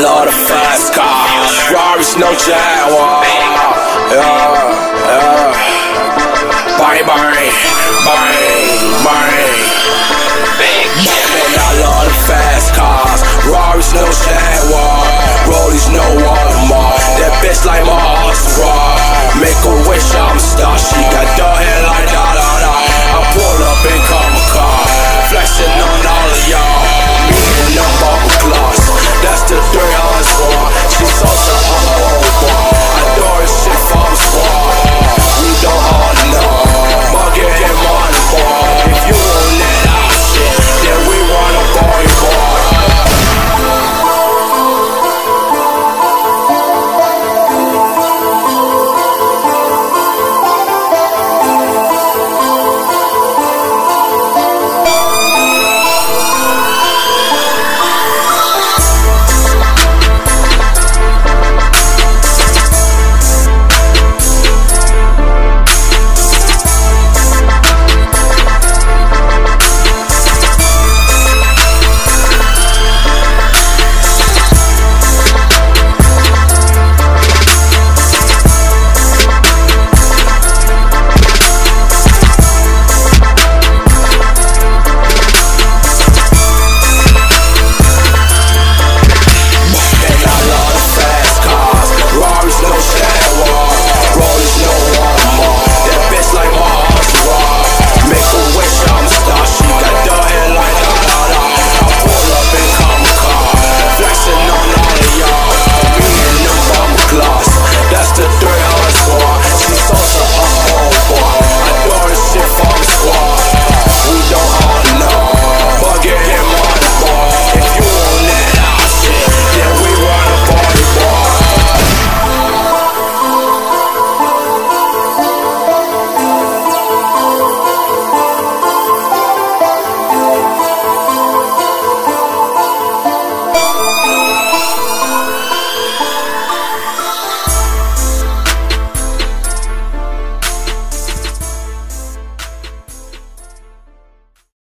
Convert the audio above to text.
love the fast cars. Ferraris, no Jaguar. Yeah, yeah. Bang, bang, bang, bye. Man, I love the fast cars. Ferraris, no Jaguar. Rollies, no Walmart. That bitch like my